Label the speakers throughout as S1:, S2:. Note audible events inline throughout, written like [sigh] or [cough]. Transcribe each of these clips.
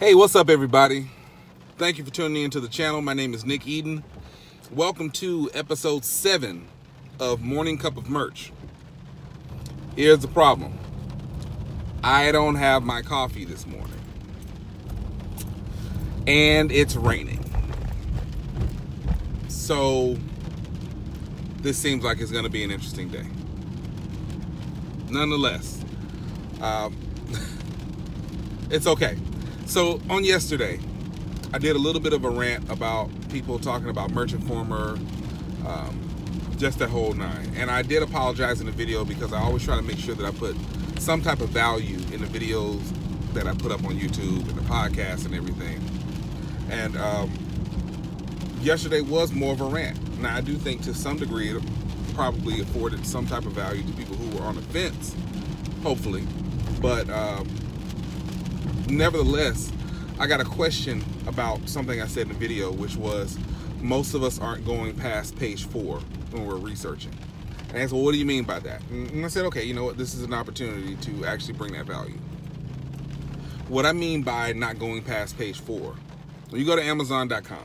S1: Hey, what's up, everybody? Thank you for tuning in to the channel. My name is Nick Eden. Welcome to episode seven of Morning Cup of Merch. Here's the problem I don't have my coffee this morning, and it's raining. So, this seems like it's going to be an interesting day. Nonetheless, um, [laughs] it's okay. So on yesterday, I did a little bit of a rant about people talking about Merch Informer, um, just that whole nine. And I did apologize in the video because I always try to make sure that I put some type of value in the videos that I put up on YouTube and the podcast and everything. And um, yesterday was more of a rant. Now I do think to some degree it probably afforded some type of value to people who were on the fence, hopefully. But um, nevertheless, I got a question about something I said in the video, which was most of us aren't going past page four when we're researching. And I asked, well, what do you mean by that? And I said, okay, you know what? This is an opportunity to actually bring that value. What I mean by not going past page four, when you go to Amazon.com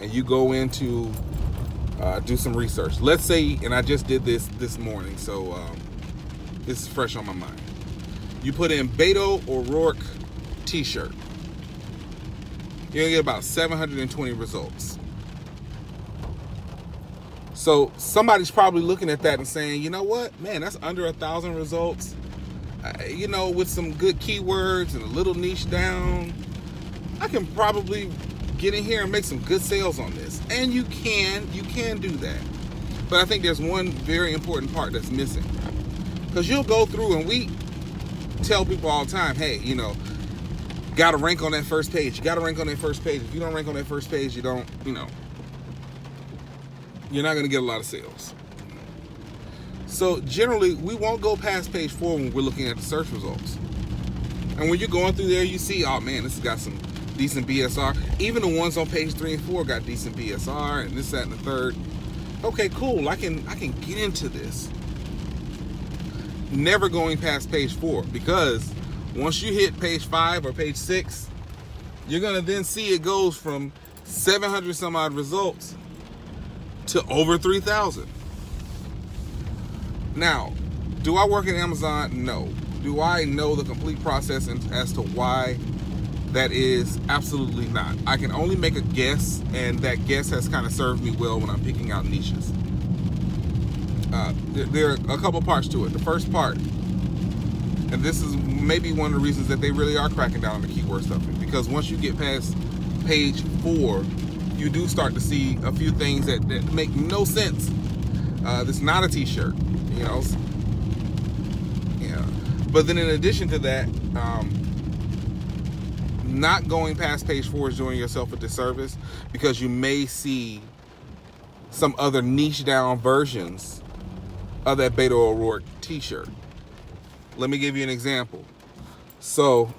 S1: and you go into uh, do some research. Let's say, and I just did this this morning, so um, this is fresh on my mind. You put in Beto O'Rourke t-shirt. You're gonna get about 720 results. So somebody's probably looking at that and saying, you know what, man, that's under a thousand results. You know, with some good keywords and a little niche down, I can probably get in here and make some good sales on this. And you can, you can do that. But I think there's one very important part that's missing. Because you'll go through and we tell people all the time, hey, you know, got to rank on that first page. You got to rank on that first page. If you don't rank on that first page, you don't, you know, you're not going to get a lot of sales. So generally, we won't go past page four when we're looking at the search results. And when you're going through there, you see, oh man, this has got some decent BSR. Even the ones on page three and four got decent BSR, and this, that, and the third. Okay, cool. I can I can get into this. Never going past page four because once you hit page five or page six, you're gonna then see it goes from 700 some odd results to over 3,000. Now, do I work at Amazon? No. Do I know the complete process as to why that is? Absolutely not. I can only make a guess, and that guess has kind of served me well when I'm picking out niches. Uh, there, are a couple parts to it. The first part, and this is maybe one of the reasons that they really are cracking down on the keyword stuffing, because once you get past page four, you do start to see a few things that, that make no sense. Uh, it's not a t-shirt, you know. Yeah. But then in addition to that, um, not going past page four is doing yourself a disservice because you may see some other niche down versions of that Beto O'Rourke t-shirt. Let me give you an example. So,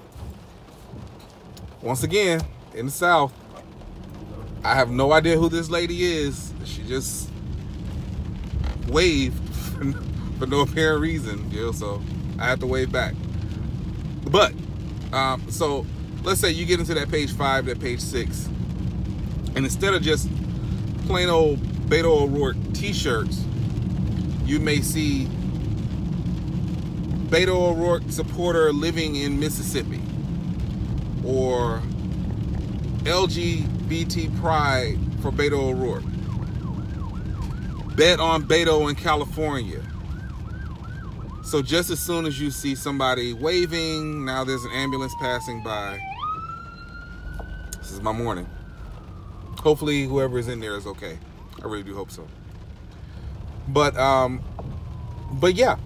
S1: once again, in the South, I have no idea who this lady is. She just waved [laughs] for no apparent reason, you know, so I have to wave back. But, um, so let's say you get into that page five, that page six, and instead of just plain old Beto O'Rourke t-shirts, you may see Beto O'Rourke supporter living in Mississippi or LGBT pride for Beto O'Rourke. Bet on Beto in California. So just as soon as you see somebody waving, now there's an ambulance passing by. This is my morning. Hopefully whoever is in there is okay. I really do hope so. But um but yeah.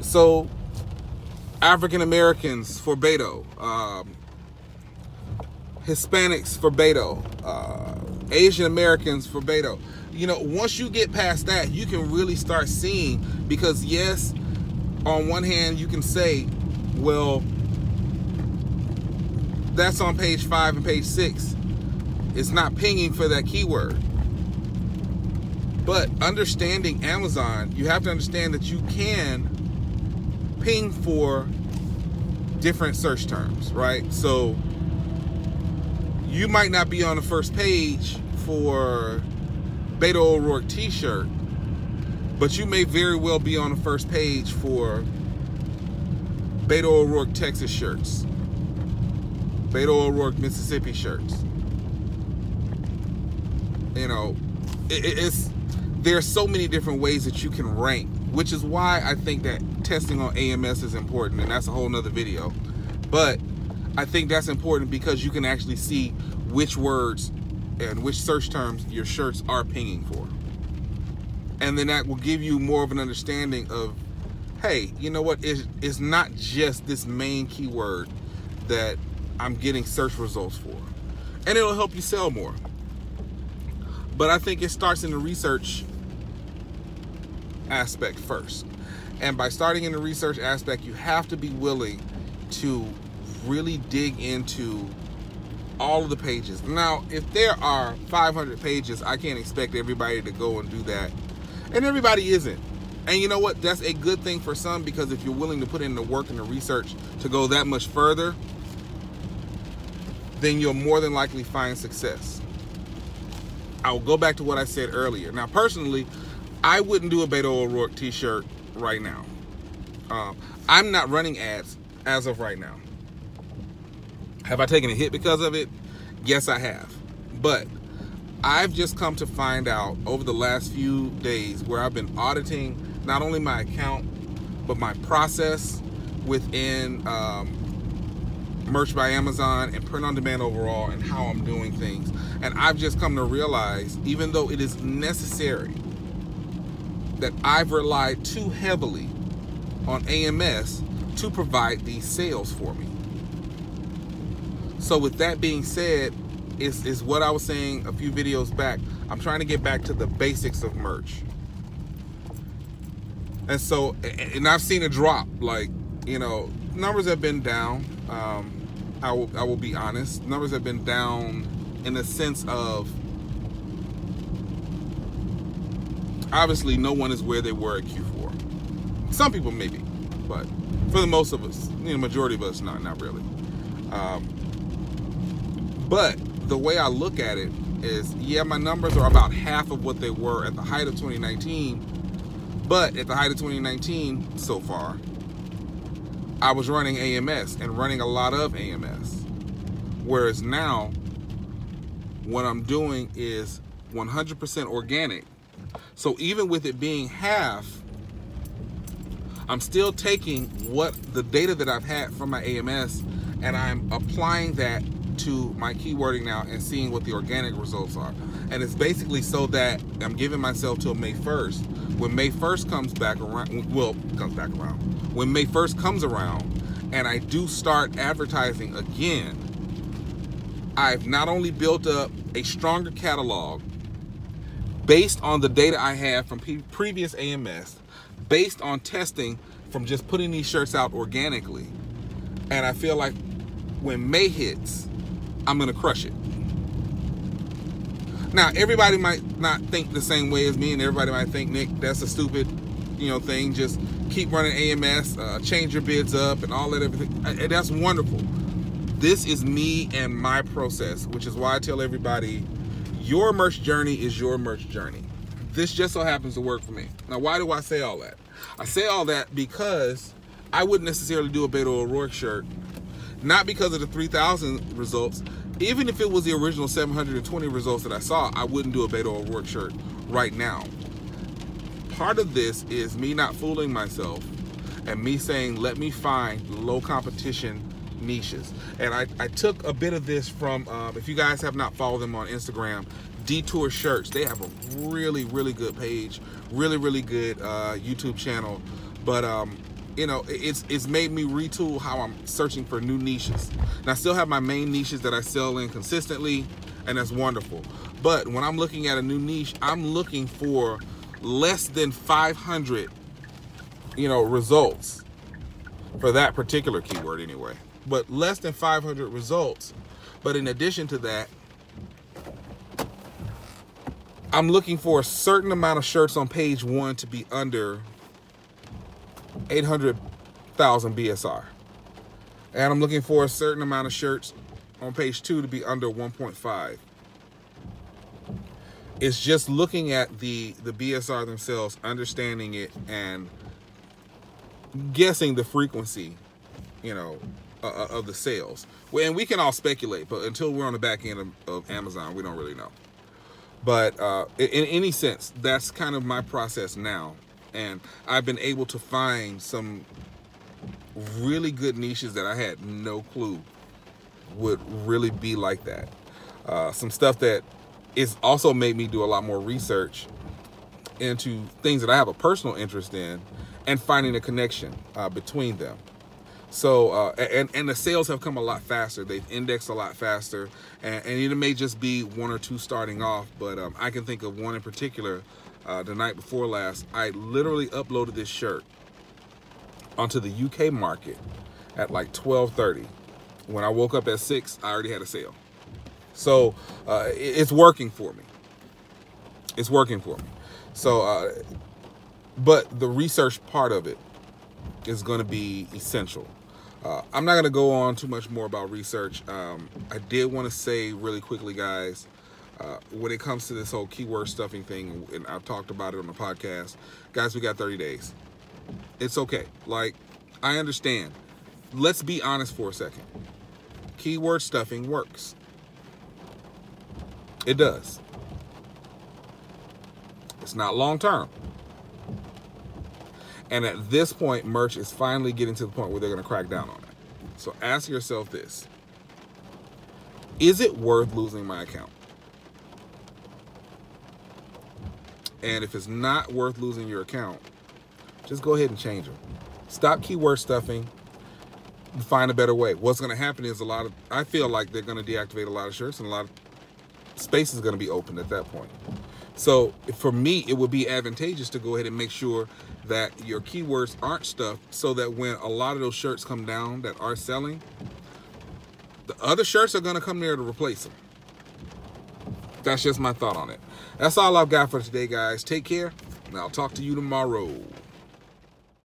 S1: So African Americans for Beto, um, Hispanics for Beto, uh, Asian Americans for Beto. You know, once you get past that, you can really start seeing because yes, on one hand you can say, well, that's on page five and page six. It's not pinging for that keyword. But understanding Amazon, you have to understand that you can ping for different search terms, right? So you might not be on the first page for Beto O'Rourke t-shirt, but you may very well be on the first page for Beto O'Rourke Texas shirts, Beto O'Rourke Mississippi shirts. You know, it, it's there's so many different ways that you can rank, which is why I think that testing on AMS is important, and that's a whole nother video. But I think that's important because you can actually see which words and which search terms your shirts are pinging for. And then that will give you more of an understanding of, hey, you know what? It's, it's not just this main keyword that I'm getting search results for. And it'll help you sell more. But I think it starts in the research aspect first. And by starting in the research aspect, you have to be willing to really dig into all of the pages. Now, if there are 500 pages, I can't expect everybody to go and do that. And everybody isn't. And you know what? That's a good thing for some because if you're willing to put in the work and the research to go that much further, then you'll more than likely find success. I'll go back to what I said earlier. Now, personally, I wouldn't do a Beto O'Rourke t-shirt right now. Um, I'm not running ads as of right now. Have I taken a hit because of it? Yes, I have. But I've just come to find out over the last few days where I've been auditing not only my account, but my process within um, merch by Amazon and print on demand overall and how I'm doing things. And I've just come to realize, even though it is necessary, that I've relied too heavily on AMS to provide these sales for me. So with that being said, is is what I was saying a few videos back. I'm trying to get back to the basics of merch. And so, and I've seen a drop. Like, you know, numbers have been down. Um, I will, I will be honest. Numbers have been down in the sense of obviously no one is where they were at Q4. Some people maybe, but for the most of us, you know, majority of us, not not really. Um, but the way I look at it is, yeah, my numbers are about half of what they were at the height of 2019. But at the height of 2019, so far, I was running AMS and running a lot of AMS. Whereas now, what I'm doing is 100% organic. So even with it being half, I'm still taking what the data that I've had from my AMS and I'm applying that to my keywording now and seeing what the organic results are. And it's basically so that I'm giving myself till May 1st. When May 1st comes back around, well, comes back around. When May 1st comes around and I do start advertising again, I've not only built up a stronger catalog based on the data I have from previous AMS, based on testing from just putting these shirts out organically. And I feel like when May hits, I'm gonna crush it. Now, everybody might not think the same way as me, and everybody might think, Nick, that's a stupid, you know, thing. Just keep running AMS, uh, change your bids up, and all that everything. And that's wonderful. This is me and my process, which is why I tell everybody, your merch journey is your merch journey. This just so happens to work for me. Now, why do I say all that? I say all that because I wouldn't necessarily do a Beto O'Rourke shirt not because of the 3000 results. Even if it was the original 720 results that I saw, I wouldn't do a Beto O'Rourke shirt right now. Part of this is me not fooling myself and me saying, let me find low competition niches. And I, I took a bit of this from, um, if you guys have not followed them on Instagram, Detour Shirts. They have a really, really good page, really, really good uh, YouTube channel. But um, you know, it's it's made me retool how I'm searching for new niches. And I still have my main niches that I sell in consistently, and that's wonderful. But when I'm looking at a new niche, I'm looking for less than 500, you know, results for that particular keyword anyway. But less than 500 results. But in addition to that, I'm looking for a certain amount of shirts on page one to be under 800,000 BSR. And I'm looking for a certain amount of shirts on page two to be under 1.5. It's just looking at the the BSR themselves, understanding it, and guessing the frequency, you know, uh, uh, of the sales. And we can all speculate, but until we're on the back end of, of Amazon, we don't really know. But uh, in, in any sense, that's kind of my process now, and I've been able to find some really good niches that I had no clue would really be like that. Uh, some stuff that is also made me do a lot more research into things that I have a personal interest in and finding a connection uh, between them. So uh, and and the sales have come a lot faster. They've indexed a lot faster, and, and it may just be one or two starting off, but um, I can think of one in particular. Uh, the night before last, I literally uploaded this shirt onto the UK market at like 12:30. When I woke up at six, I already had a sale. So uh, it's working for me. It's working for me. So, uh, but the research part of it is going to be essential. Uh, I'm not going to go on too much more about research. Um, I did want to say really quickly, guys, uh, when it comes to this whole keyword stuffing thing, and I've talked about it on the podcast, guys, we got 30 days. It's okay. Like, I understand. Let's be honest for a second. Keyword stuffing works. It does. It's not long term. And at this point, merch is finally getting to the point where they're going to crack down on it. So ask yourself this Is it worth losing my account? And if it's not worth losing your account, just go ahead and change them. Stop keyword stuffing. Find a better way. What's going to happen is a lot of, I feel like they're going to deactivate a lot of shirts and a lot of space is going to be open at that point. So for me, it would be advantageous to go ahead and make sure that your keywords aren't stuffed so that when a lot of those shirts come down that are selling, the other shirts are going to come there to replace them. That's just my thought on it. That's all I've got for today, guys. Take care, and I'll talk to you tomorrow.